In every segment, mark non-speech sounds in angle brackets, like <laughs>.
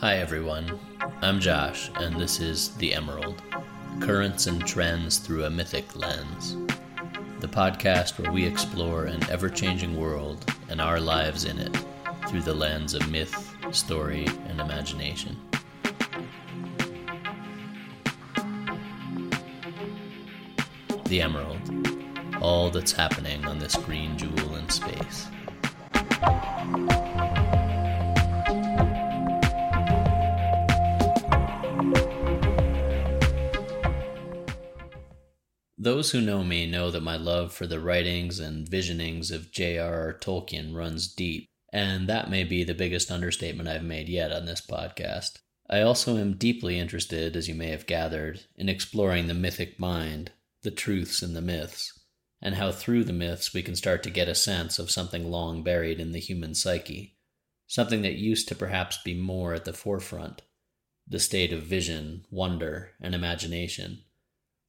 Hi, everyone. I'm Josh, and this is The Emerald Currents and Trends Through a Mythic Lens. The podcast where we explore an ever changing world and our lives in it through the lens of myth, story, and imagination. The Emerald. All that's happening on this green jewel in space. Those who know me know that my love for the writings and visionings of J.R.R. Tolkien runs deep, and that may be the biggest understatement I've made yet on this podcast. I also am deeply interested, as you may have gathered, in exploring the mythic mind, the truths in the myths, and how through the myths we can start to get a sense of something long buried in the human psyche, something that used to perhaps be more at the forefront the state of vision, wonder, and imagination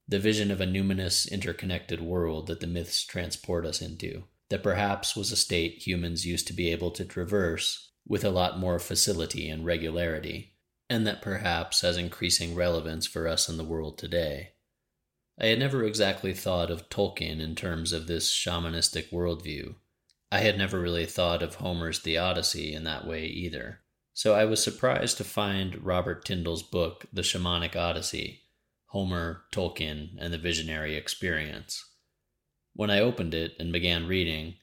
the vision of a numinous, interconnected world that the myths transport us into, that perhaps was a state humans used to be able to traverse with a lot more facility and regularity, and that perhaps has increasing relevance for us in the world today. I had never exactly thought of Tolkien in terms of this shamanistic worldview. I had never really thought of Homer's The Odyssey in that way either. So I was surprised to find Robert Tindall's book, The Shamanic Odyssey, Homer, Tolkien, and the Visionary Experience. When I opened it and began reading,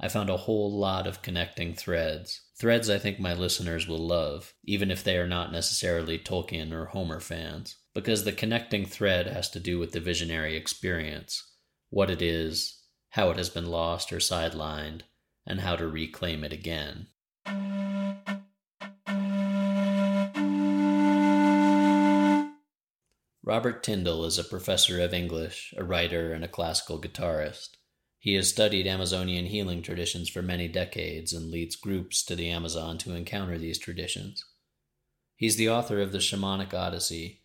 I found a whole lot of connecting threads. Threads I think my listeners will love, even if they are not necessarily Tolkien or Homer fans, because the connecting thread has to do with the visionary experience what it is, how it has been lost or sidelined, and how to reclaim it again. Robert Tindall is a professor of English, a writer, and a classical guitarist. He has studied Amazonian healing traditions for many decades and leads groups to the Amazon to encounter these traditions. He's the author of The Shamanic Odyssey,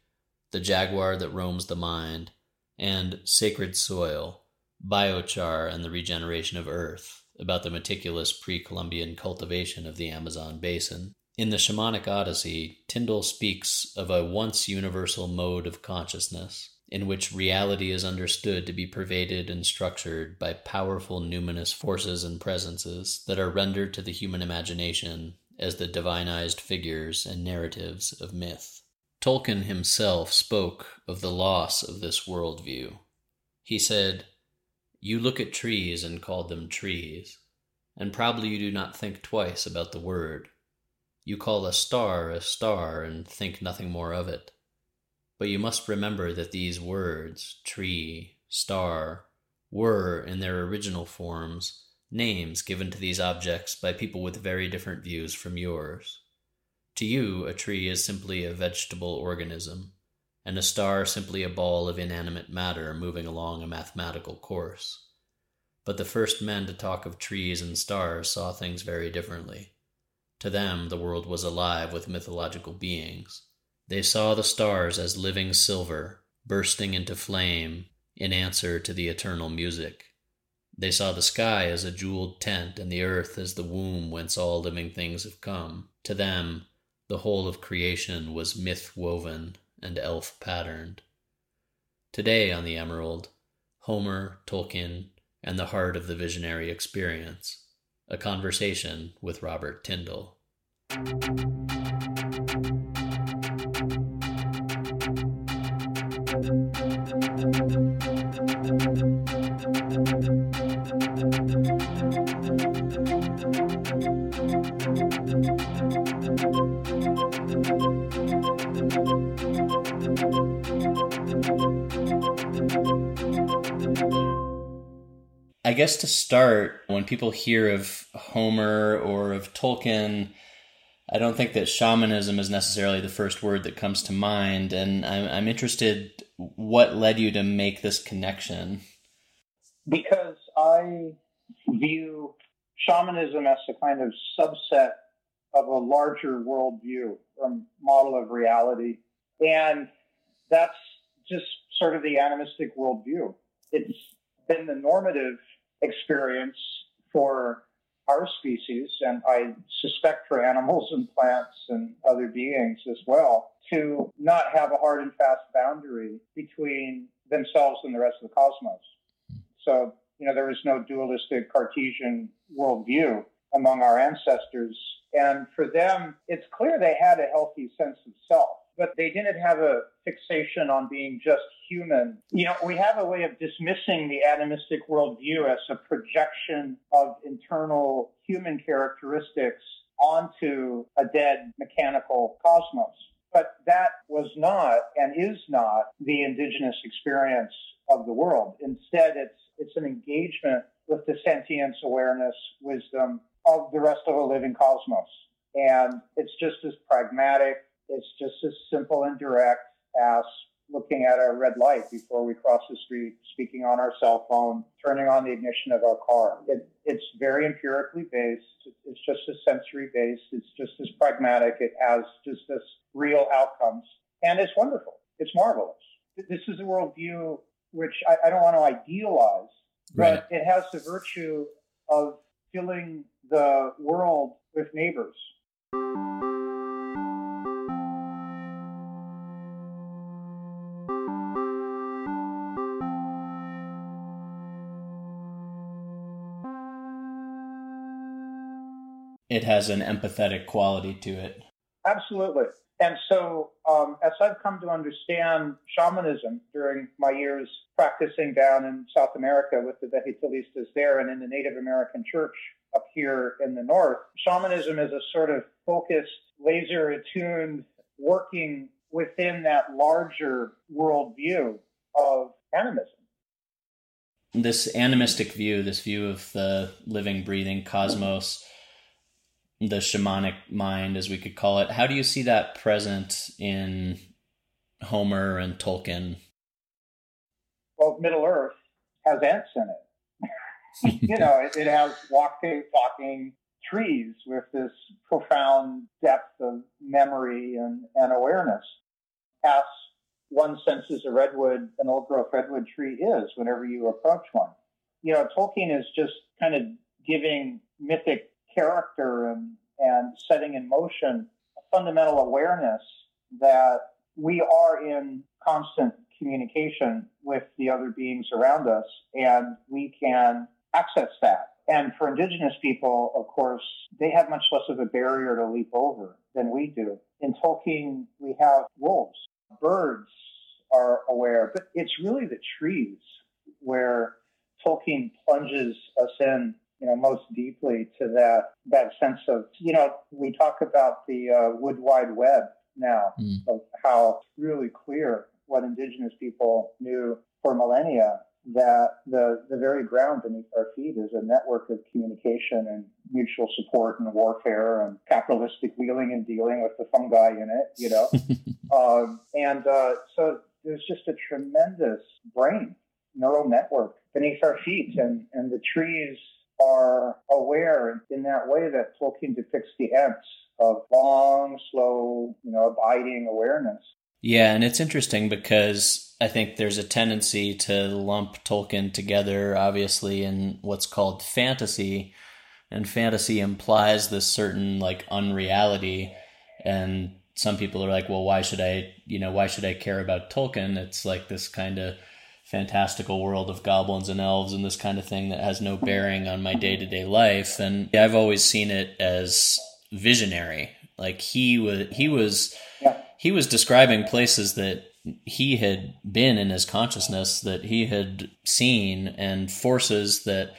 The Jaguar That Roams the Mind, and Sacred Soil, Biochar and the Regeneration of Earth, about the meticulous pre Columbian cultivation of the Amazon basin. In the Shamanic Odyssey, Tindall speaks of a once universal mode of consciousness, in which reality is understood to be pervaded and structured by powerful numinous forces and presences that are rendered to the human imagination as the divinized figures and narratives of myth. Tolkien himself spoke of the loss of this worldview. He said, You look at trees and call them trees, and probably you do not think twice about the word. You call a star a star and think nothing more of it. But you must remember that these words, tree, star, were, in their original forms, names given to these objects by people with very different views from yours. To you, a tree is simply a vegetable organism, and a star simply a ball of inanimate matter moving along a mathematical course. But the first men to talk of trees and stars saw things very differently. To them, the world was alive with mythological beings. They saw the stars as living silver, bursting into flame in answer to the eternal music. They saw the sky as a jeweled tent and the earth as the womb whence all living things have come. To them, the whole of creation was myth woven and elf patterned. Today on the Emerald, Homer, Tolkien, and the heart of the visionary experience a conversation with Robert Tindall. I guess to start, when people hear of Homer or of Tolkien, I don't think that shamanism is necessarily the first word that comes to mind, and I'm, I'm interested what led you to make this connection. Because I view shamanism as a kind of subset of a larger worldview or model of reality, and that's just sort of the animistic worldview. It's been the normative experience for our species, and I suspect for animals and plants and other beings as well, to not have a hard and fast boundary between themselves and the rest of the cosmos. So, you know, there is no dualistic Cartesian worldview among our ancestors. And for them, it's clear they had a healthy sense of self but they didn't have a fixation on being just human. You know, we have a way of dismissing the animistic worldview as a projection of internal human characteristics onto a dead mechanical cosmos. But that was not and is not the indigenous experience of the world. Instead, it's, it's an engagement with the sentience, awareness, wisdom of the rest of a living cosmos. And it's just as pragmatic it's just as simple and direct as looking at a red light before we cross the street, speaking on our cell phone, turning on the ignition of our car. It, it's very empirically based. It's just as sensory based. It's just as pragmatic. It has just as real outcomes. And it's wonderful. It's marvelous. This is a worldview which I, I don't want to idealize, right. but it has the virtue of filling the world with neighbors. It has an empathetic quality to it. Absolutely. And so, um, as I've come to understand shamanism during my years practicing down in South America with the Vegetalistas there and in the Native American church up here in the north, shamanism is a sort of focused, laser attuned, working within that larger worldview of animism. This animistic view, this view of the living, breathing cosmos the shamanic mind, as we could call it. How do you see that present in Homer and Tolkien? Well, Middle Earth has Ents in it. <laughs> you know, it, it has walking, talking trees with this profound depth of memory and, and awareness. As one senses a redwood, an old growth redwood tree is whenever you approach one. You know, Tolkien is just kind of giving mythic character and, and setting in motion a fundamental awareness that we are in constant communication with the other beings around us and we can access that. And for indigenous people, of course, they have much less of a barrier to leap over than we do. In Tolkien, we have wolves, birds are aware, but it's really the trees where Tolkien plunges us in you know, most deeply to that that sense of, you know, we talk about the uh, wood wide web now mm. of how really clear what indigenous people knew for millennia that the the very ground beneath our feet is a network of communication and mutual support and warfare and capitalistic wheeling and dealing with the fungi in it, you know. <laughs> um, and uh, so there's just a tremendous brain neural network beneath our feet, and and the trees are aware in that way that Tolkien depicts the Ents of long, slow, you know, abiding awareness. Yeah, and it's interesting because I think there's a tendency to lump Tolkien together, obviously, in what's called fantasy. And fantasy implies this certain like unreality. And some people are like, well, why should I, you know, why should I care about Tolkien? It's like this kind of fantastical world of goblins and elves and this kind of thing that has no bearing on my day to day life. And I've always seen it as visionary. Like he was, he was, yeah. he was describing places that he had been in his consciousness that he had seen and forces that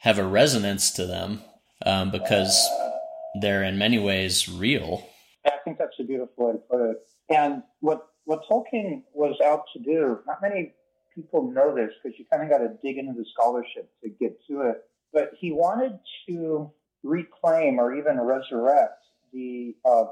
have a resonance to them um, because they're in many ways real. I think that's a beautiful way to put it. And what what Tolkien was out to do, not many people know this because you kind of got to dig into the scholarship to get to it. But he wanted to reclaim or even resurrect the uh,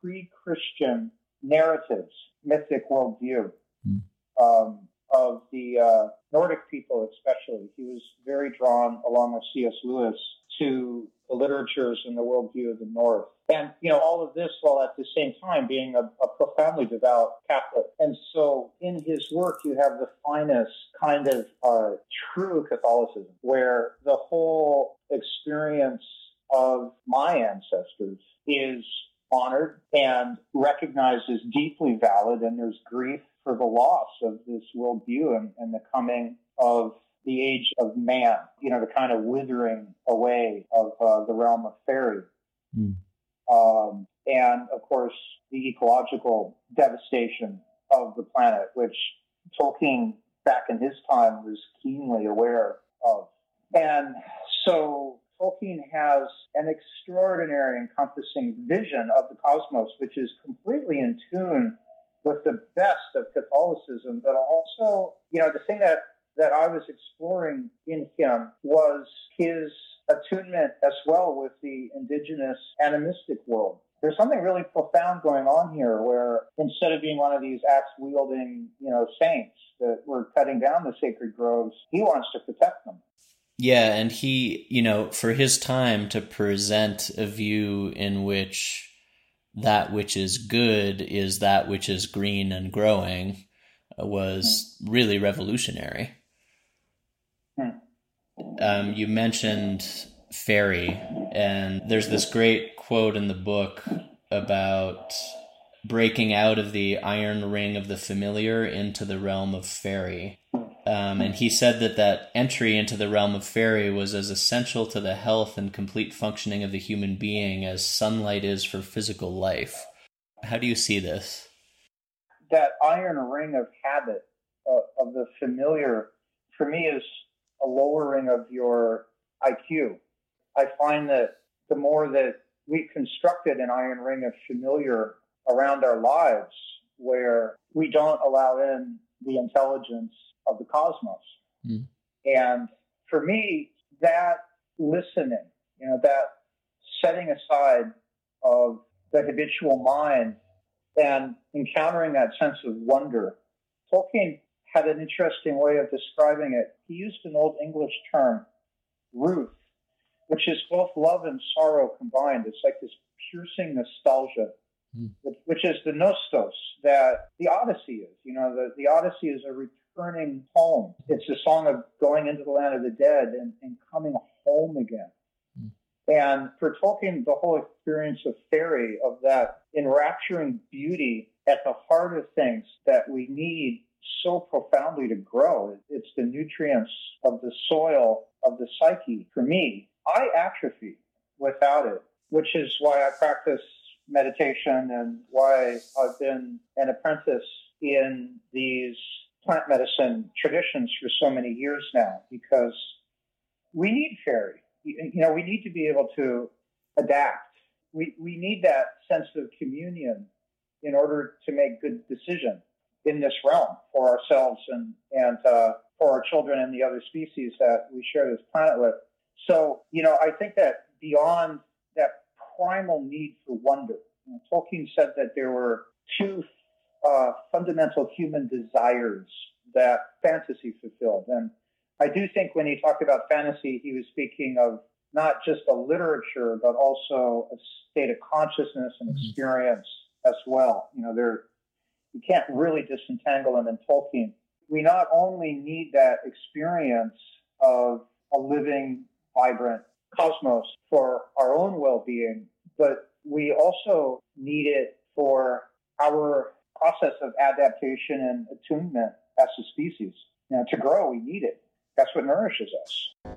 pre-Christian narratives, mythic worldview mm. um, of the uh, Nordic people, especially. He was very drawn, along with C.S. Lewis, to the literatures and the worldview of the North. And, you know, all of this while at the same time being a, a, profoundly devout Catholic. And so in his work, you have the finest kind of uh, true Catholicism, where the whole experience of my ancestors is honored and recognized as deeply valid. And there's grief for the loss of this worldview and, and the coming of the age of man, you know, the kind of withering away of uh, the realm of fairy. Mm. Um, and of course, the ecological devastation of the planet, which Tolkien back in his time was keenly aware of. And so Tolkien has an extraordinary encompassing vision of the cosmos, which is completely in tune with the best of Catholicism, but also, you know, the thing that, that I was exploring in him was his attunement as well with the indigenous animistic world. There's something really profound going on here where instead of being one of these axe wielding, you know, saints that were cutting down the sacred groves, he wants to protect them. Yeah, and he, you know, for his time to present a view in which that which is good is that which is green and growing uh, was really revolutionary. Hmm. Um, you mentioned fairy, and there's this great quote in the book about breaking out of the iron ring of the familiar into the realm of fairy. Um, and he said that that entry into the realm of fairy was as essential to the health and complete functioning of the human being as sunlight is for physical life. How do you see this? That iron ring of habit uh, of the familiar, for me, is a lowering of your IQ. I find that the more that we constructed an iron ring of familiar around our lives, where we don't allow in the intelligence of the cosmos. Mm. And for me, that listening, you know, that setting aside of the habitual mind and encountering that sense of wonder. Tolkien had an interesting way of describing it. He used an Old English term, ruth, which is both love and sorrow combined. It's like this piercing nostalgia, mm. which, which, is the nostos that the Odyssey is. You know, the, the Odyssey is a returning home. It's a song of going into the land of the dead and, and coming home again. Mm. And for Tolkien, the whole experience of fairy, of that enrapturing beauty at the heart of things that we need so profoundly to grow. It's the nutrients of the soil, of the psyche. For me, I atrophy without it, which is why I practice meditation and why I've been an apprentice in these plant medicine traditions for so many years now because we need fairy. You know, we need to be able to adapt. We, we need that sense of communion in order to make good decisions in this realm for ourselves and, and uh, for our children and the other species that we share this planet with. So, you know, I think that beyond that primal need for wonder, you know, Tolkien said that there were two uh, fundamental human desires that fantasy fulfilled. And I do think when he talked about fantasy, he was speaking of not just a literature, but also a state of consciousness and mm-hmm. experience mm-hmm. as well. You know, there you can't really disentangle them in Tolkien. We not only need that experience of a living, vibrant cosmos for our own well-being, but we also need it for our process of adaptation and attunement as a species. You know, to grow, we need it. That's what nourishes us.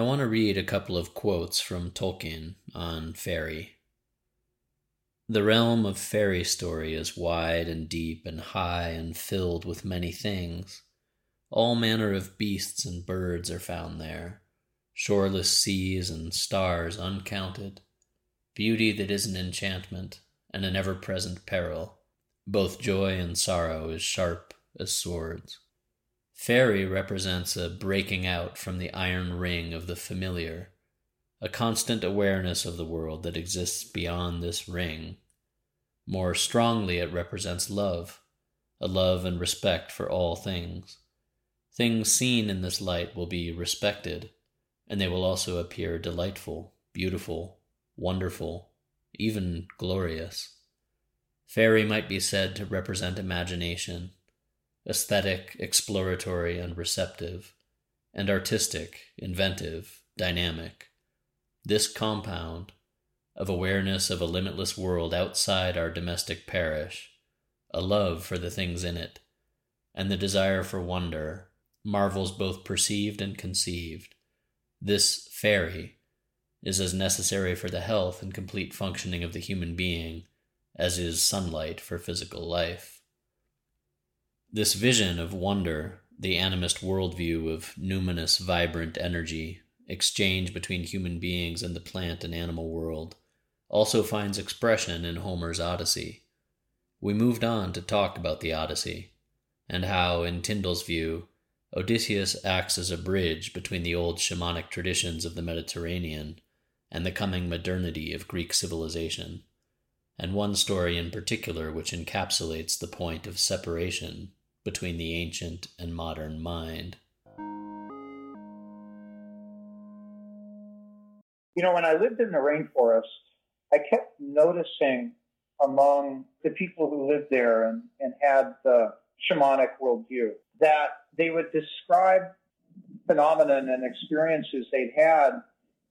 I want to read a couple of quotes from Tolkien on fairy. The realm of fairy story is wide and deep and high and filled with many things. All manner of beasts and birds are found there, shoreless seas and stars uncounted, beauty that is an enchantment and an ever present peril. Both joy and sorrow is sharp as swords. Fairy represents a breaking out from the iron ring of the familiar, a constant awareness of the world that exists beyond this ring. More strongly, it represents love, a love and respect for all things. Things seen in this light will be respected, and they will also appear delightful, beautiful, wonderful, even glorious. Fairy might be said to represent imagination, aesthetic, exploratory, and receptive, and artistic, inventive, dynamic. This compound of awareness of a limitless world outside our domestic parish, a love for the things in it, and the desire for wonder, marvels both perceived and conceived. This fairy is as necessary for the health and complete functioning of the human being as is sunlight for physical life. This vision of wonder, the animist worldview of numinous, vibrant energy, exchange between human beings and the plant and animal world, also finds expression in Homer's Odyssey. We moved on to talk about the Odyssey, and how, in Tindall's view, Odysseus acts as a bridge between the old shamanic traditions of the Mediterranean and the coming modernity of Greek civilization, and one story in particular which encapsulates the point of separation between the ancient and modern mind. You know, when I lived in the rainforest, I kept noticing among the people who lived there and, and had the shamanic worldview that they would describe phenomenon and experiences they'd had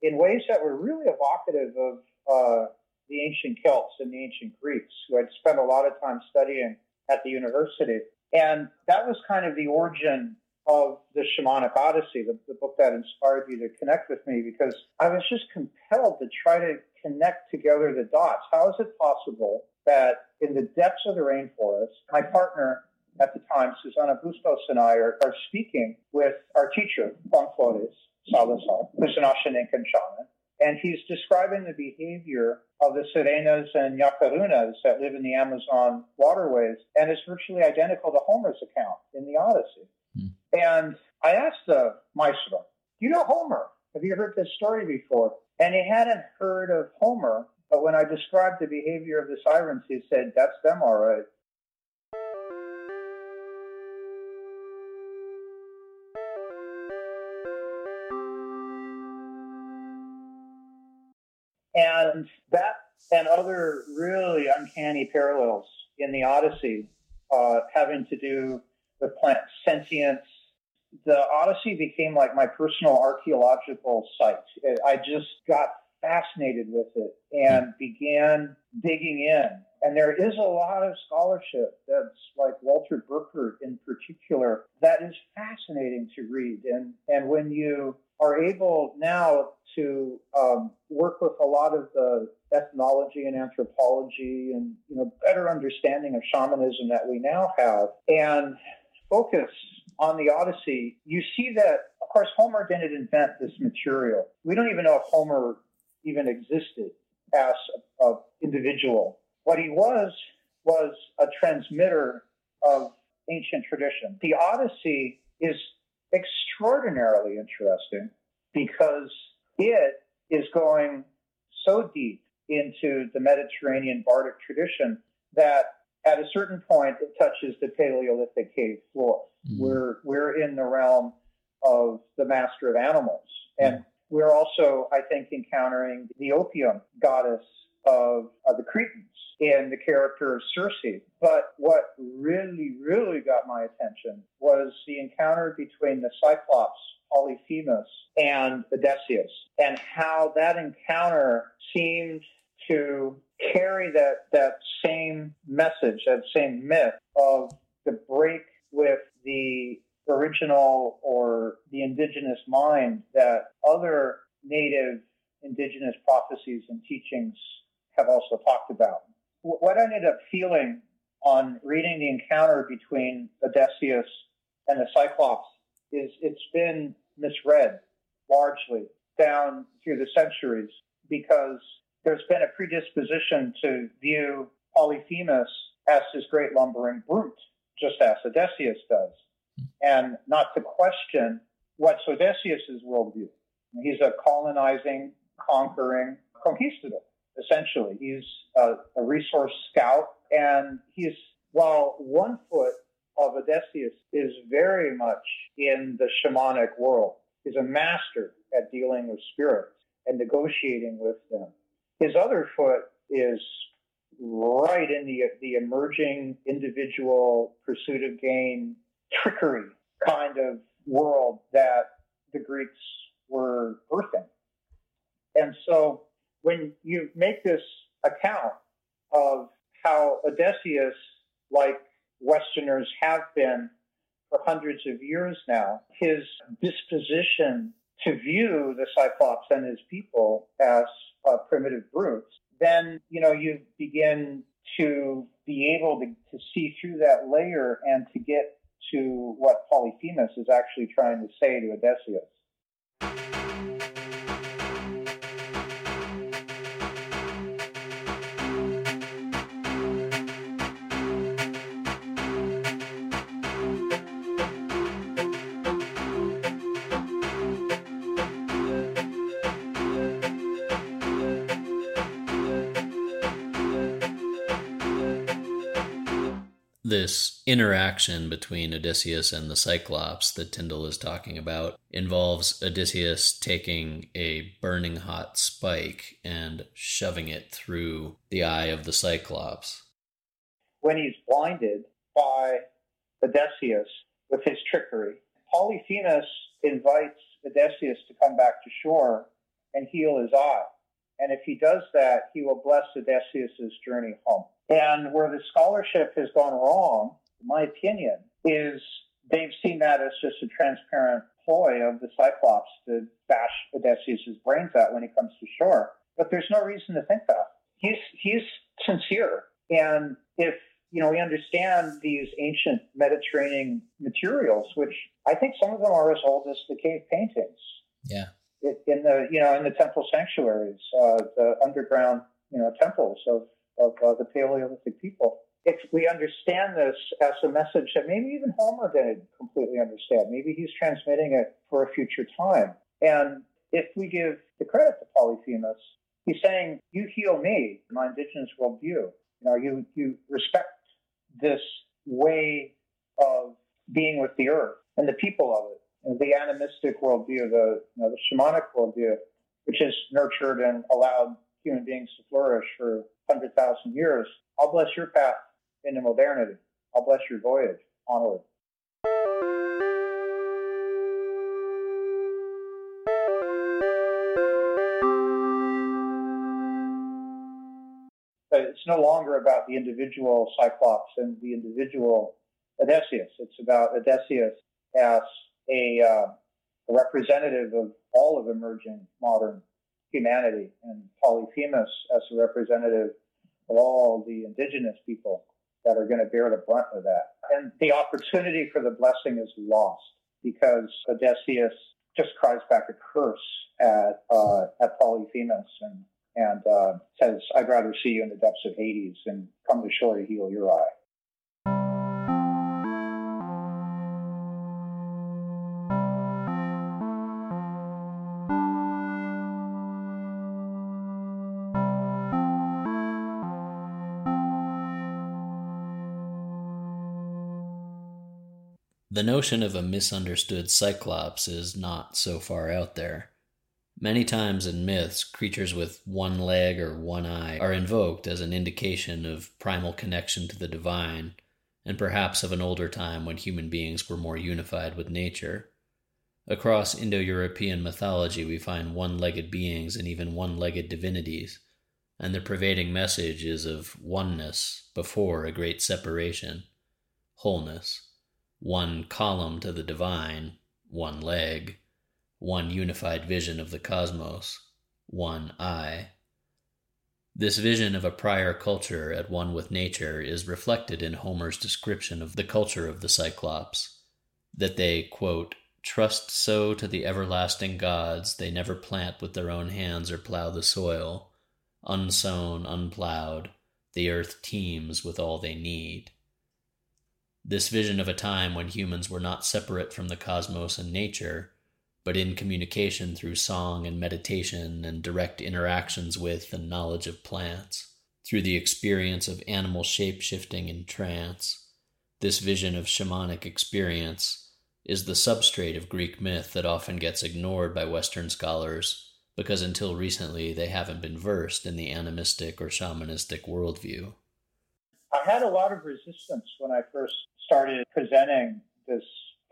in ways that were really evocative of uh, the ancient Celts and the ancient Greeks, who I'd spent a lot of time studying at the university. And that was kind of the origin of the Shamanic Odyssey, the, the book that inspired you to connect with me, because I was just compelled to try to connect together the dots. How is it possible that in the depths of the rainforest, my partner at the time, Susana Bustos and I are, are speaking with our teacher, Juan Flores Salazar, who's an Ashaninkan shaman, and he's describing the behavior of the sirenas and yacurunas that live in the Amazon waterways, and it's virtually identical to Homer's account in the Odyssey. Mm. And I asked the maestro, "Do you know Homer? Have you heard this story before?" And he hadn't heard of Homer, but when I described the behavior of the sirens, he said, "That's them, all right." And that and other really uncanny parallels in the Odyssey uh, having to do with plant sentience. The Odyssey became like my personal archaeological site. I just got fascinated with it and began digging in. And there is a lot of scholarship that's like Walter Burkert in particular that is fascinating to read. And, and when you are able now to um, work with a lot of the ethnology and anthropology and you know better understanding of shamanism that we now have and focus on the odyssey you see that of course homer didn't invent this material. We don't even know if homer even existed as an individual. What he was was a transmitter of ancient tradition. The odyssey is extraordinarily interesting because it is going so deep into the Mediterranean bardic tradition that at a certain point it touches the Paleolithic cave floor. Mm-hmm. We're we're in the realm of the master of animals, and mm-hmm. we're also, I think, encountering the opium goddess of, of the Cretans in the character of Circe. But what really, really got my attention was the encounter between the Cyclops Polyphemus and Odysseus, and how that encounter seemed to carry that, that same message, that same myth of the break with the original or the indigenous mind that other native indigenous prophecies and teachings have also talked about. What I ended up feeling on reading the encounter between Odysseus and the Cyclops is it's been misread largely down through the centuries because there's been a predisposition to view Polyphemus as this great lumbering brute, just as Odysseus does, and not to question what's Odysseus's worldview. He's a colonizing, conquering conquistador, essentially. He's a, a resource scout, and he's, while one foot of Odysseus is very much in the shamanic world. He's a master at dealing with spirits and negotiating with them. His other foot is right in the, the emerging individual pursuit of gain, trickery kind of world that the Greeks were birthing. And so when you make this account of how Odysseus, like Westerners have been for hundreds of years now, his disposition to view the Cyclops and his people as uh, primitive brutes, then you know you begin to be able to, to see through that layer and to get to what Polyphemus is actually trying to say to Odysseus. This interaction between Odysseus and the Cyclops that Tindall is talking about involves Odysseus taking a burning hot spike and shoving it through the eye of the Cyclops. When he's blinded by Odysseus with his trickery, Polyphemus invites Odysseus to come back to shore and heal his eye. And if he does that, he will bless Odysseus' journey home. And where the scholarship has gone wrong, in my opinion, is they've seen that as just a transparent ploy of the Cyclops to bash Odysseus' brains out when he comes to shore. But there's no reason to think that. He's, he's sincere. And if, you know, we understand these ancient Mediterranean materials, which I think some of them are as old as the cave paintings. Yeah. In the, you know, in the temple sanctuaries, uh, the underground, you know, temples of of uh, the Paleolithic people. If we understand this as a message that maybe even Homer didn't completely understand, maybe he's transmitting it for a future time. And if we give the credit to Polyphemus, he's saying, "You heal me, my indigenous worldview. You know, you you respect this way of being with the earth and the people of it, and the animistic worldview, the you know, the shamanic worldview, which has nurtured and allowed human beings to flourish for 100,000 years. I'll bless your path into modernity. I'll bless your voyage onward. But it's no longer about the individual Cyclops and the individual Odysseus. It's about Odysseus as a, uh, a representative of all of emerging modern humanity and Polyphemus as a representative all the indigenous people that are going to bear the brunt of that. And the opportunity for the blessing is lost because Odysseus just cries back a curse at uh, at Polyphemus and and uh, says, "I'd rather see you in the depths of Hades and come to shore to heal your eye." The notion of a misunderstood Cyclops is not so far out there. Many times in myths, creatures with one leg or one eye are invoked as an indication of primal connection to the divine, and perhaps of an older time when human beings were more unified with nature. Across Indo European mythology, we find one legged beings and even one legged divinities, and the pervading message is of oneness before a great separation, wholeness one column to the divine, one leg, one unified vision of the cosmos, one eye. This vision of a prior culture at one with nature is reflected in Homer's description of the culture of the Cyclops, that they, quote, trust so to the everlasting gods they never plant with their own hands or plow the soil. Unsown, unplowed, the earth teems with all they need. This vision of a time when humans were not separate from the cosmos and nature, but in communication through song and meditation and direct interactions with and knowledge of plants, through the experience of animal shape shifting in trance, This vision of shamanic experience is the substrate of Greek myth that often gets ignored by Western scholars because until recently they haven't been versed in the animistic or shamanistic worldview. I had a lot of resistance when I first started presenting this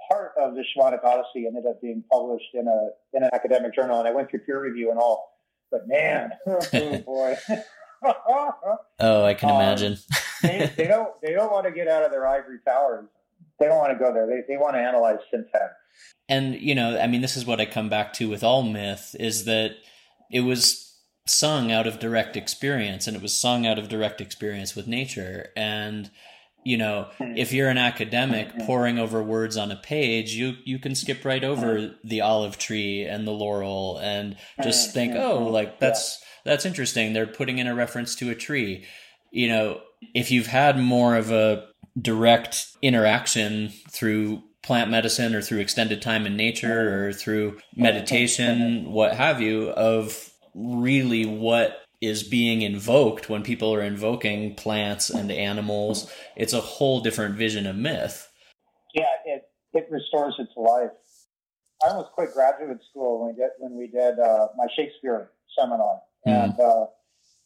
part of the Shamanic Odyssey ended up being published in a in an academic journal, and I went through peer review and all. But man, <laughs> oh <laughs> boy. <laughs> oh, I can um, imagine. they, they, don't they don't want to get out of their ivory towers. They don't want to go there. They they want to analyze syntax. And you know, I mean, this is what I come back to with all myth is that it was sung out of direct experience, and it was sung out of direct experience with nature, and you know if you're an academic poring over words on a page you you can skip right over the olive tree and the laurel and just think oh like that's that's interesting. They're putting in a reference to a tree. You know if you've had more of a direct interaction through plant medicine or through extended time in nature or through meditation what have you of really what is being invoked when people are invoking plants and animals. It's a whole different vision of myth. Yeah, it it restores it to life. I almost quit graduate school when we did when we did uh, my Shakespeare seminar, mm. and uh,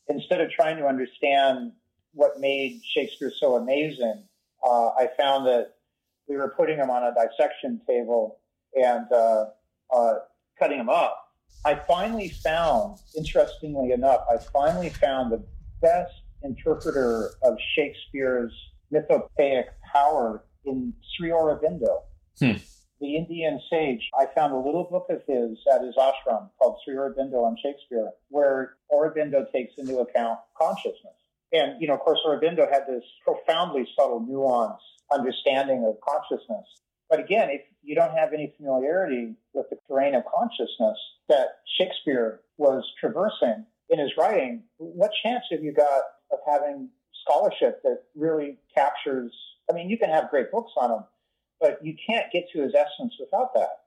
instead of trying to understand what made Shakespeare so amazing, uh, I found that we were putting him on a dissection table and uh, uh, cutting him up I finally found, interestingly enough, I finally found the best interpreter of Shakespeare's mythopoeic power in Sri Aurobindo, hmm. the Indian sage. I found a little book of his at his ashram called Sri Aurobindo on Shakespeare, where Aurobindo takes into account consciousness. And, you know, of course, Aurobindo had this profoundly subtle nuance understanding of consciousness. But again, if you don't have any familiarity with the terrain of consciousness that Shakespeare was traversing in his writing, what chance have you got of having scholarship that really captures? I mean, you can have great books on him, but you can't get to his essence without that.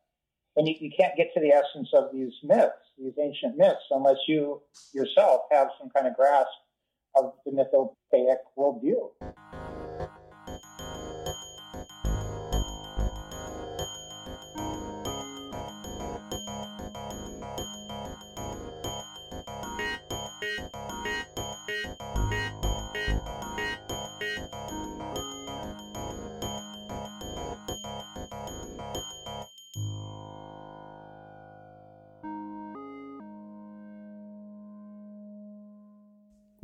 And you, you can't get to the essence of these myths, these ancient myths, unless you yourself have some kind of grasp of the mythopoeic worldview.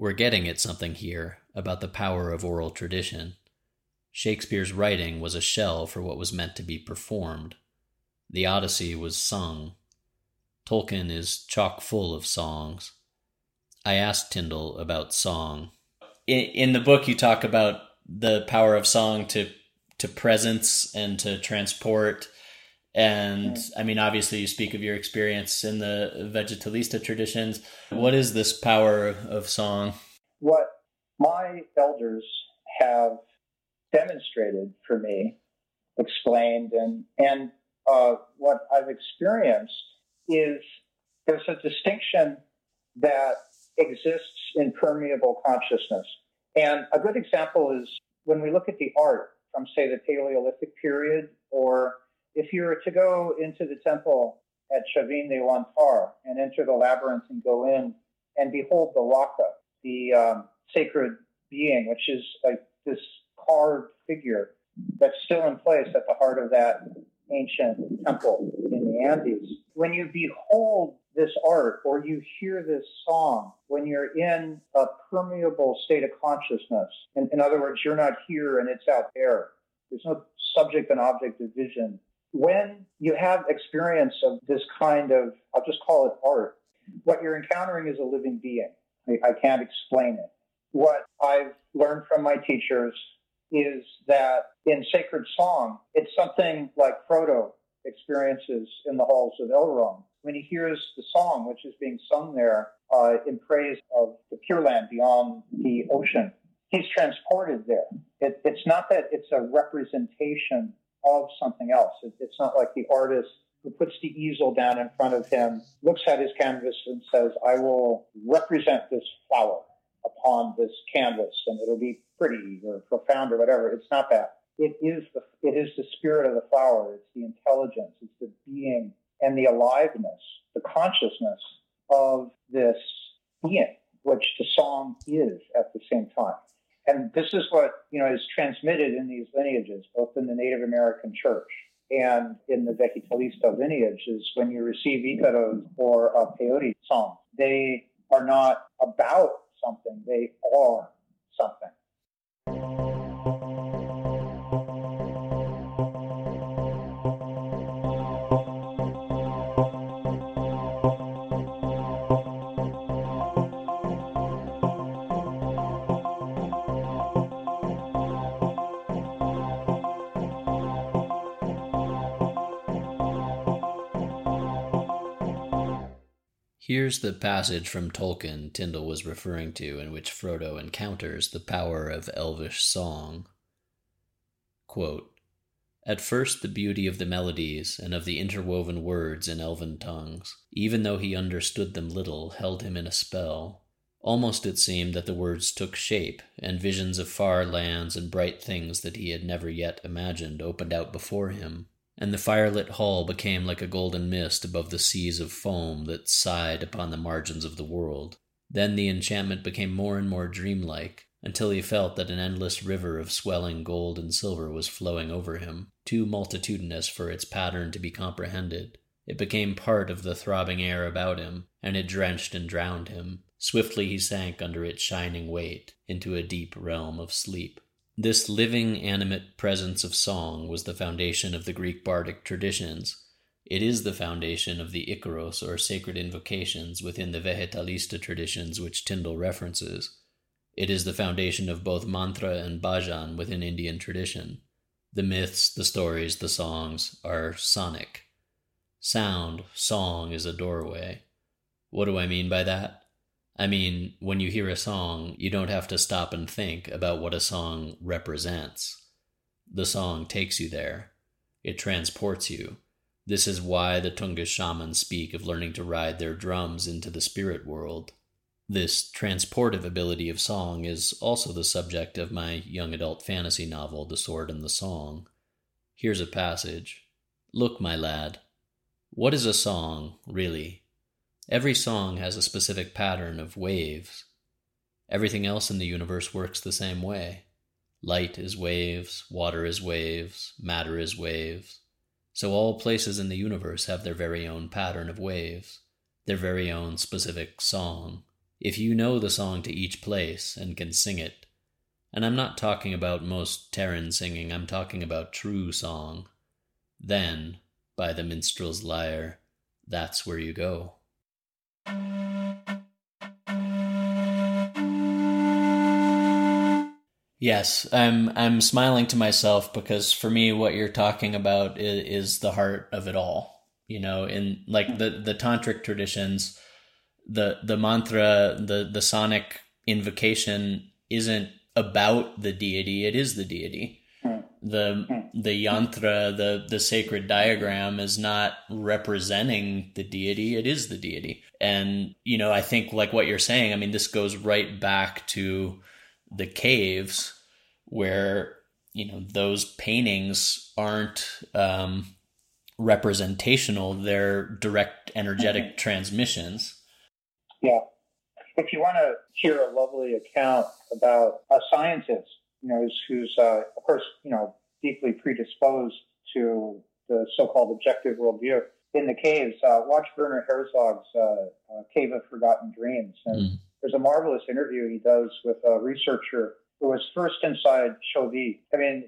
We're getting at something here about the power of oral tradition. Shakespeare's writing was a shell for what was meant to be performed. The Odyssey was sung. Tolkien is chock full of songs. I asked Tindall about song. In, in the book, you talk about the power of song to to presence and to transport and I mean, obviously, you speak of your experience in the Vegetalista traditions. What is this power of song? What my elders have demonstrated for me, explained, and and uh, what I've experienced is there's a distinction that exists in permeable consciousness. And a good example is when we look at the art from, say, the Paleolithic period or if you were to go into the temple at Chavin-les-Lampares and enter the labyrinth and go in and behold the Waka, the um, sacred being, which is like this carved figure that's still in place at the heart of that ancient temple in the Andes. When you behold this art or you hear this song, when you're in a permeable state of consciousness, in, in other words, you're not here and it's out there. There's no subject and object division when you have experience of this kind of, I'll just call it art, what you're encountering is a living being. I, I can't explain it. What I've learned from my teachers is that in sacred song, it's something like Frodo experiences in the halls of Elrond. When he hears the song, which is being sung there uh, in praise of the Pure Land beyond the ocean, he's transported there. It, it's not that it's a representation of something else. It, it's not like the artist who puts the easel down in front of him, looks at his canvas and says, I will represent this flower upon this canvas and it'll be pretty or profound or whatever. It's not that. it is the it is the spirit of the flower. It's the intelligence. It's the being and the aliveness, the consciousness of this being, which the song is at the same time. And this is what you know is transmitted in these lineages, both in the Native American Church and in the Vegetalista lineage. Is when you receive Icaros or a peyote song, they are not about something; they are something. Here's the passage from Tolkien Tindall was referring to, in which Frodo encounters the power of elvish song. Quote, At first, the beauty of the melodies and of the interwoven words in elven tongues, even though he understood them little, held him in a spell. Almost it seemed that the words took shape, and visions of far lands and bright things that he had never yet imagined opened out before him and the firelit hall became like a golden mist above the seas of foam that sighed upon the margins of the world. Then the enchantment became more and more dreamlike, until he felt that an endless river of swelling gold and silver was flowing over him, too multitudinous for its pattern to be comprehended. It became part of the throbbing air about him, and it drenched and drowned him. Swiftly he sank under its shining weight into a deep realm of sleep. This living, animate presence of song was the foundation of the Greek bardic traditions. It is the foundation of the Icaros or sacred invocations within the Vegetalista traditions which Tindall references. It is the foundation of both mantra and bhajan within Indian tradition. The myths, the stories, the songs are sonic. Sound, song is a doorway. What do I mean by that? I mean, when you hear a song, you don't have to stop and think about what a song represents. The song takes you there, it transports you. This is why the Tungus shamans speak of learning to ride their drums into the spirit world. This transportive ability of song is also the subject of my young adult fantasy novel, The Sword and the Song. Here's a passage Look, my lad, what is a song, really? Every song has a specific pattern of waves. Everything else in the universe works the same way. Light is waves, water is waves, matter is waves. So all places in the universe have their very own pattern of waves, their very own specific song. If you know the song to each place and can sing it, and I'm not talking about most Terran singing, I'm talking about true song, then, by the minstrel's lyre, that's where you go. Yes, I'm I'm smiling to myself because for me what you're talking about is, is the heart of it all. You know, in like the the tantric traditions, the the mantra, the the sonic invocation isn't about the deity, it is the deity the the yantra, the the sacred diagram is not representing the deity, it is the deity. And you know, I think like what you're saying, I mean this goes right back to the caves where you know those paintings aren't um, representational they're direct energetic mm-hmm. transmissions yeah if you want to hear a lovely account about a scientist you know, who's, who's uh, of course, you know, deeply predisposed to the so-called objective worldview. In the caves, uh, watch Werner Herzog's uh, uh, Cave of Forgotten Dreams. And mm. there's a marvelous interview he does with a researcher who was first inside Chauvet. I mean,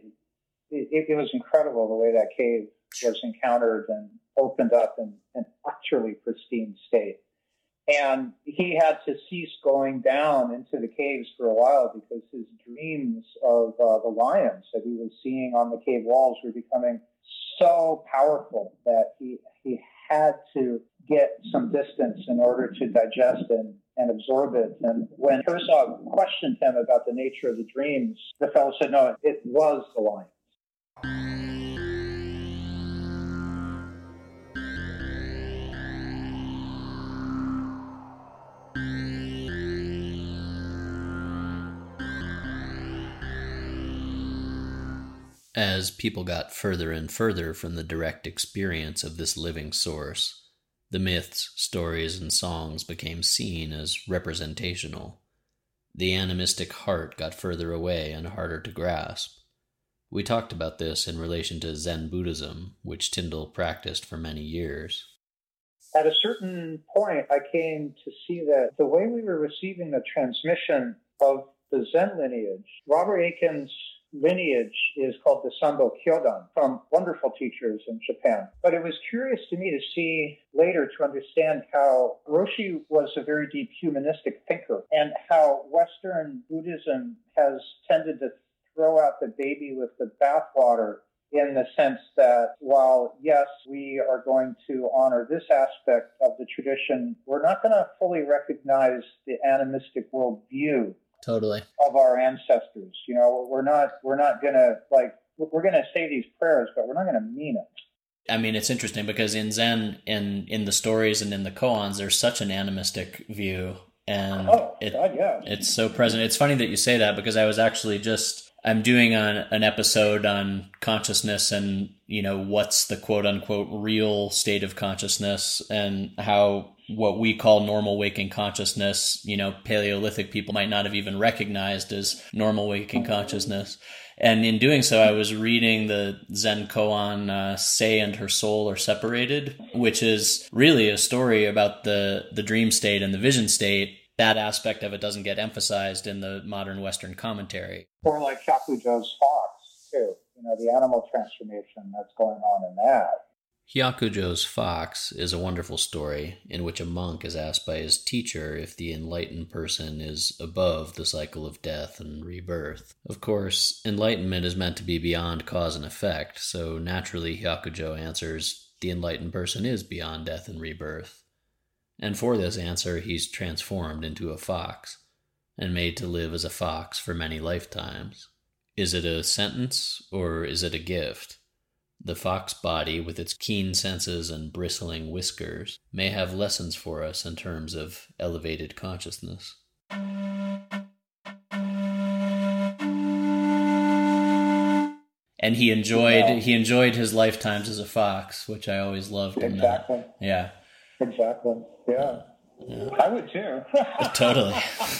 it, it was incredible the way that cave was encountered and opened up in an utterly pristine state. And he had to cease going down into the caves for a while because his dreams of uh, the lions that he was seeing on the cave walls were becoming so powerful that he he had to get some distance in order to digest and, and absorb it. And when Herzog questioned him about the nature of the dreams, the fellow said, no, it was the lions. As people got further and further from the direct experience of this living source, the myths, stories, and songs became seen as representational. The animistic heart got further away and harder to grasp. We talked about this in relation to Zen Buddhism, which Tindall practiced for many years. At a certain point, I came to see that the way we were receiving the transmission of the Zen lineage, Robert Aitken's lineage is called the Sanbo Kyodan from wonderful teachers in Japan. But it was curious to me to see later to understand how Roshi was a very deep humanistic thinker and how Western Buddhism has tended to throw out the baby with the bathwater in the sense that while, yes, we are going to honor this aspect of the tradition, we're not going to fully recognize the animistic worldview totally of our ancestors. You know, we're not we're not gonna like we're gonna say these prayers, but we're not gonna mean it. I mean, it's interesting because in Zen, in in the stories and in the koans, there's such an animistic view, and oh, it, God, yeah. it's so present. It's funny that you say that because I was actually just I'm doing an, an episode on consciousness and you know what's the quote unquote real state of consciousness and how what we call normal waking consciousness, you know, Paleolithic people might not have even recognized as normal waking consciousness. And in doing so, I was reading the Zen koan, uh, Sei and Her Soul Are Separated, which is really a story about the, the dream state and the vision state. That aspect of it doesn't get emphasized in the modern Western commentary. Or like Hyakujo's fox, too. You know, the animal transformation that's going on in that. Hyakujo's Fox is a wonderful story in which a monk is asked by his teacher if the enlightened person is above the cycle of death and rebirth. Of course, enlightenment is meant to be beyond cause and effect, so naturally Hyakujo answers the enlightened person is beyond death and rebirth. And for this answer, he's transformed into a fox and made to live as a fox for many lifetimes. Is it a sentence or is it a gift? The fox body, with its keen senses and bristling whiskers, may have lessons for us in terms of elevated consciousness. And he enjoyed yeah. he enjoyed his lifetimes as a fox, which I always loved. Exactly. Yeah. Exactly. Yeah. yeah. I would too. <laughs> totally.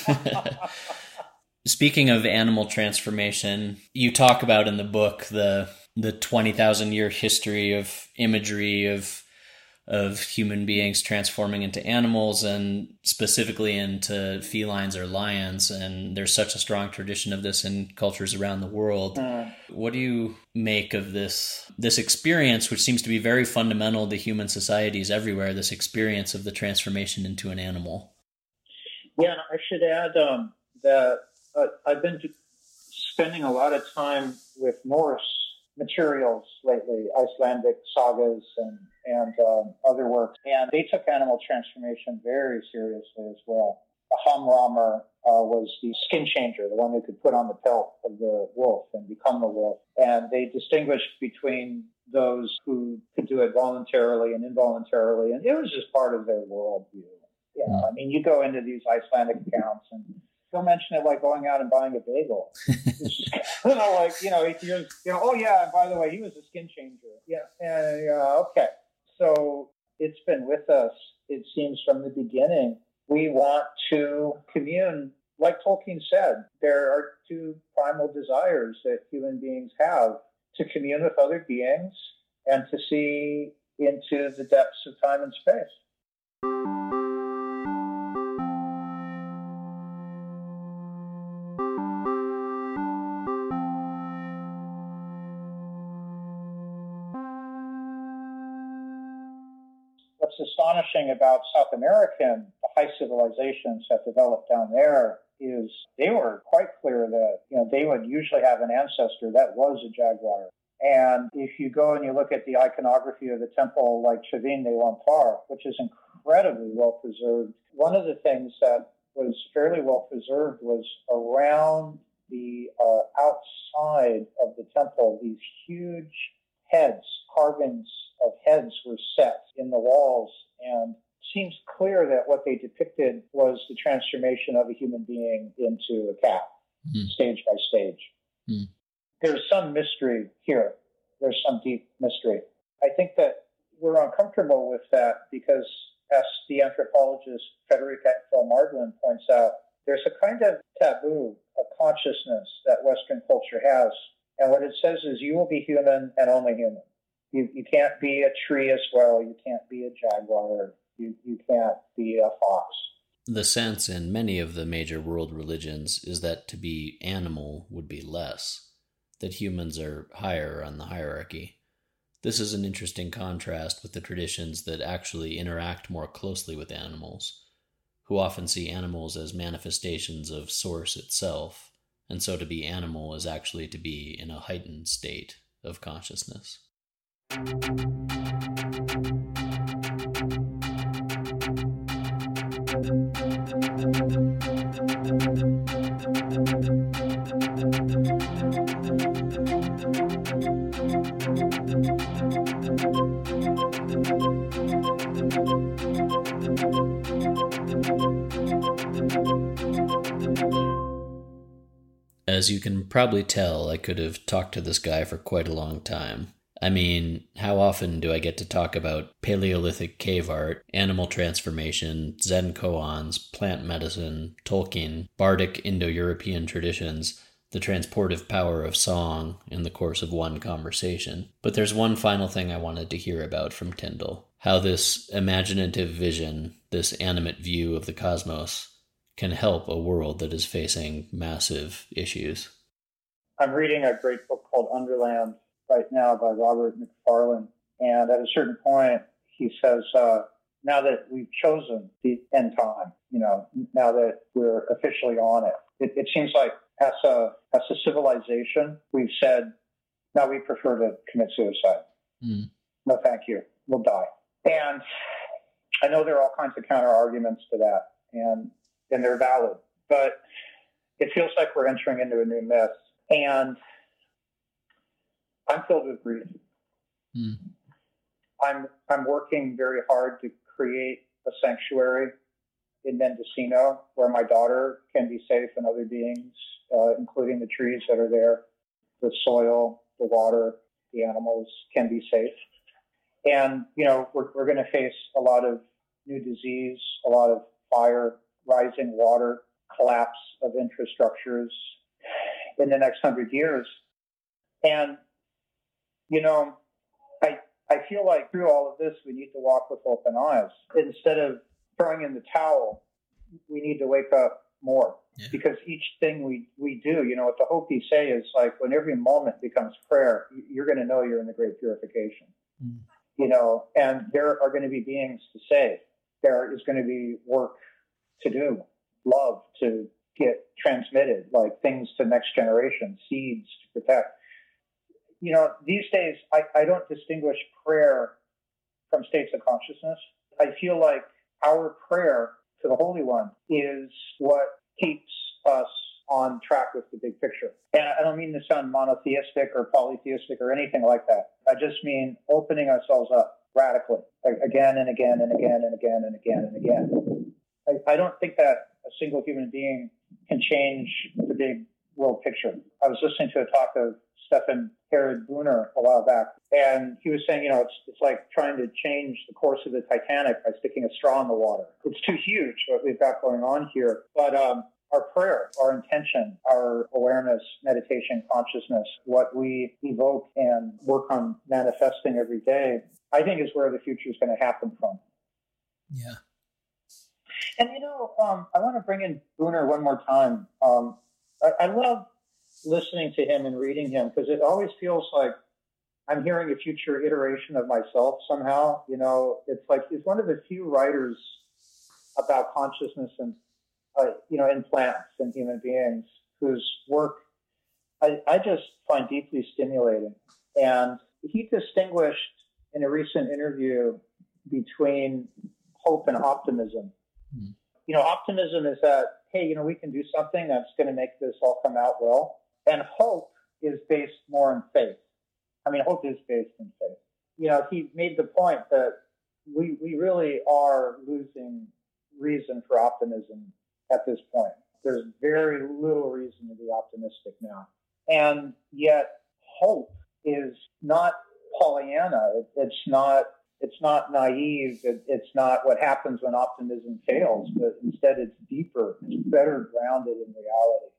<laughs> Speaking of animal transformation, you talk about in the book the the 20,000 year history of imagery of of human beings transforming into animals and specifically into felines or lions. And there's such a strong tradition of this in cultures around the world. Uh, what do you make of this this experience which seems to be very fundamental to human societies everywhere this experience of the transformation into an animal? Yeah i should add um, that uh, i've been spending a lot of time with norse materials lately, Icelandic sagas and, and um, other works. And they took animal transformation very seriously as well. Hamramr uh, was the skin changer, the one who could put on the pelt of the wolf and become the wolf. And they distinguished between those who could do it voluntarily and involuntarily. And it was just part of their worldview. Yeah, hmm. I mean, you go into these Icelandic accounts and don't mention it like going out and buying a bagel. <laughs> Just, you know, like you know, you know, oh yeah, and by the way, he was a skin changer. Yeah, and uh, okay. So it's been with us. It seems from the beginning. We want to commune, like Tolkien said. There are two primal desires that human beings have: to commune with other beings and to see into the depths of time and space. Astonishing about South American, high civilizations that developed down there is they were quite clear that, you know, they would usually have an ancestor that was a jaguar. And if you go and you look at the iconography of the temple like Chavin de Huantar, which is incredibly well preserved, one of the things that was fairly well preserved was around the uh, outside of the temple, these huge heads, carvings of heads were set in the walls and seems clear that what they depicted was the transformation of a human being into a cat, mm. stage by stage. Mm. there's some mystery here. There's some deep mystery. I think that we're uncomfortable with that because, as the anthropologist Frederica Marglin points out, there's a kind of taboo of consciousness that Western culture has. And what it says is you will be human and only human. You, you can't be a tree as well. You can't be a jaguar. You, you can't be a fox. The sense in many of the major world religions is that to be animal would be less, that humans are higher on the hierarchy. This is an interesting contrast with the traditions that actually interact more closely with animals, who often see animals as manifestations of Source itself, and so to be animal is actually to be in a heightened state of consciousness. As you can probably tell, I could have talked to this guy for quite a long time. I mean, how often do I get to talk about Paleolithic cave art, animal transformation, Zen koans, plant medicine, Tolkien, bardic Indo European traditions, the transportive power of song in the course of one conversation? But there's one final thing I wanted to hear about from Tindall how this imaginative vision, this animate view of the cosmos, can help a world that is facing massive issues. I'm reading a great book called Underland right now by Robert Macfarlane. And at a certain point, he says, uh, now that we've chosen the end time, you know, now that we're officially on it, it, it seems like as a, as a civilization, we've said, now we prefer to commit suicide. Mm. No, thank you. We'll die. And I know there are all kinds of counter arguments to that, and, and they're valid, but it feels like we're entering into a new myth. And I'm filled with grief. Mm. I'm I'm working very hard to create a sanctuary in Mendocino where my daughter can be safe and other beings, uh, including the trees that are there, the soil, the water, the animals can be safe. And you know we're we're going to face a lot of new disease, a lot of fire, rising water, collapse of infrastructures in the next hundred years. And you know, I I feel like through all of this, we need to walk with open eyes instead of throwing in the towel. We need to wake up more yeah. because each thing we we do, you know, what the Hopi say is like when every moment becomes prayer, you're going to know you're in the great purification. Mm. You know, and there are going to be beings to save. There is going to be work to do, love to get transmitted, like things to next generation, seeds to protect you know, these days I, I don't distinguish prayer from states of consciousness. I feel like our prayer to the Holy One is what keeps us on track with the big picture. And I don't mean to sound monotheistic or polytheistic or anything like that. I just mean opening ourselves up radically again and again and again and again and again and again. I, I don't think that a single human being can change the big world picture. I was listening to a talk of Stephen Harrod Buhner a while back, and he was saying, you know, it's it's like trying to change the course of the Titanic by sticking a straw in the water. It's too huge what we've got going on here, but um, our prayer, our intention, our awareness, meditation, consciousness, what we evoke and work on manifesting every day, I think is where the future is going to happen from. Yeah. And you know, um, I want to bring in Buhner one more time. Um, I, I love listening to him and reading him because it always feels like I'm hearing a future iteration of myself somehow. You know, it's like he's one of the few writers about consciousness and uh, you know in plants and human beings whose work I, I just find deeply stimulating. And he distinguished in a recent interview between hope and optimism. Mm. You know, optimism is that hey, you know, we can do something that's going to make this all come out well. And hope is based more in faith. I mean, hope is based in faith. You know, he made the point that we, we really are losing reason for optimism at this point. There's very little reason to be optimistic now. And yet hope is not Pollyanna. It, it's not it's not naive. It, it's not what happens when optimism fails, but instead it's deeper. It's better grounded in reality.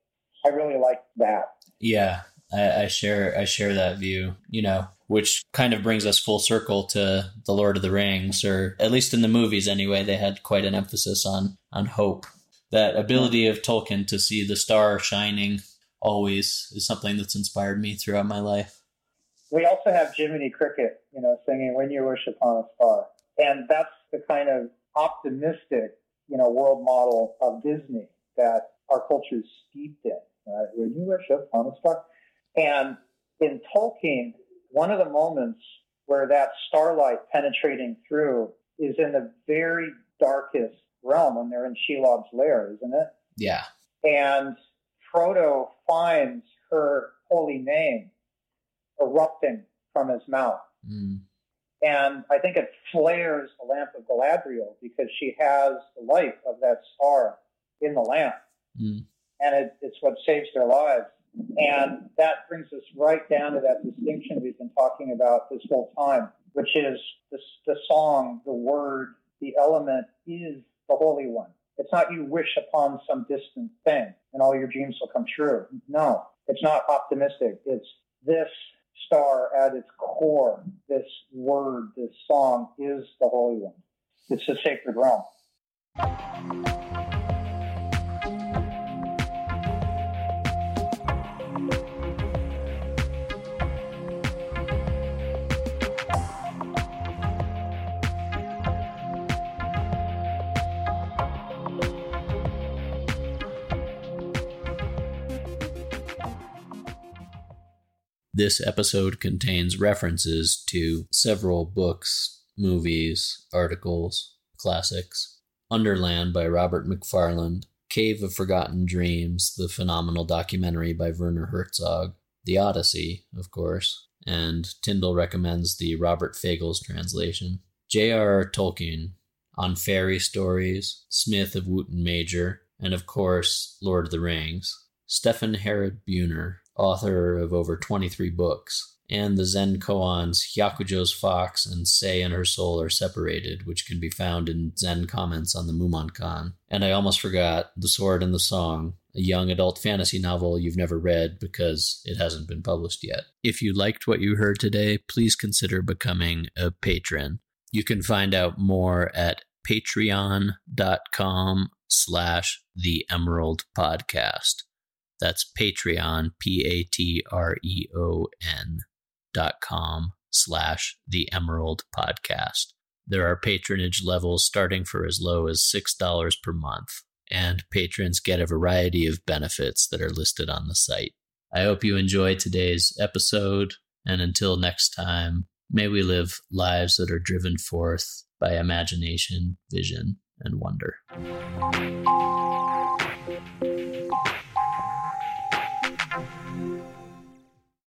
I really like that. Yeah, I, I share I share that view. You know, which kind of brings us full circle to the Lord of the Rings, or at least in the movies anyway. They had quite an emphasis on on hope. That ability of Tolkien to see the star shining always is something that's inspired me throughout my life. We also have Jiminy Cricket, you know, singing "When You Wish Upon a Star," and that's the kind of optimistic, you know, world model of Disney that our culture is steeped in. Right? When you wish upon a star, and in Tolkien, one of the moments where that starlight penetrating through is in the very darkest realm when they're in Shelob's lair, isn't it? Yeah. And Frodo finds her holy name erupting from his mouth. Mm. And I think it flares the lamp of Galadriel because she has the light of that star in the lamp. Mm. And it, it's what saves their lives. And that brings us right down to that distinction we've been talking about this whole time, which is the, the song, the word, the element is the Holy One. It's not you wish upon some distant thing and all your dreams will come true. No, it's not optimistic. It's this star at its core, this word, this song is the Holy One. It's the sacred realm. This episode contains references to several books, movies, articles, classics. Underland by Robert Macfarlane, Cave of Forgotten Dreams, the phenomenal documentary by Werner Herzog, The Odyssey, of course, and Tindall recommends the Robert Fagles translation. J.R.R. Tolkien, on fairy stories, Smith of Wootton Major, and of course, Lord of the Rings. Stephen Harrod Buhner, author of over 23 books, and the Zen koans Hyakujo's Fox and Sei and Her Soul are separated, which can be found in Zen comments on the Mumonkan. And I almost forgot The Sword and the Song, a young adult fantasy novel you've never read because it hasn't been published yet. If you liked what you heard today, please consider becoming a patron. You can find out more at patreon.com slash the emerald podcast that's Patreon, P A T R E O N dot com slash the Emerald Podcast. There are patronage levels starting for as low as $6 per month, and patrons get a variety of benefits that are listed on the site. I hope you enjoy today's episode, and until next time, may we live lives that are driven forth by imagination, vision, and wonder.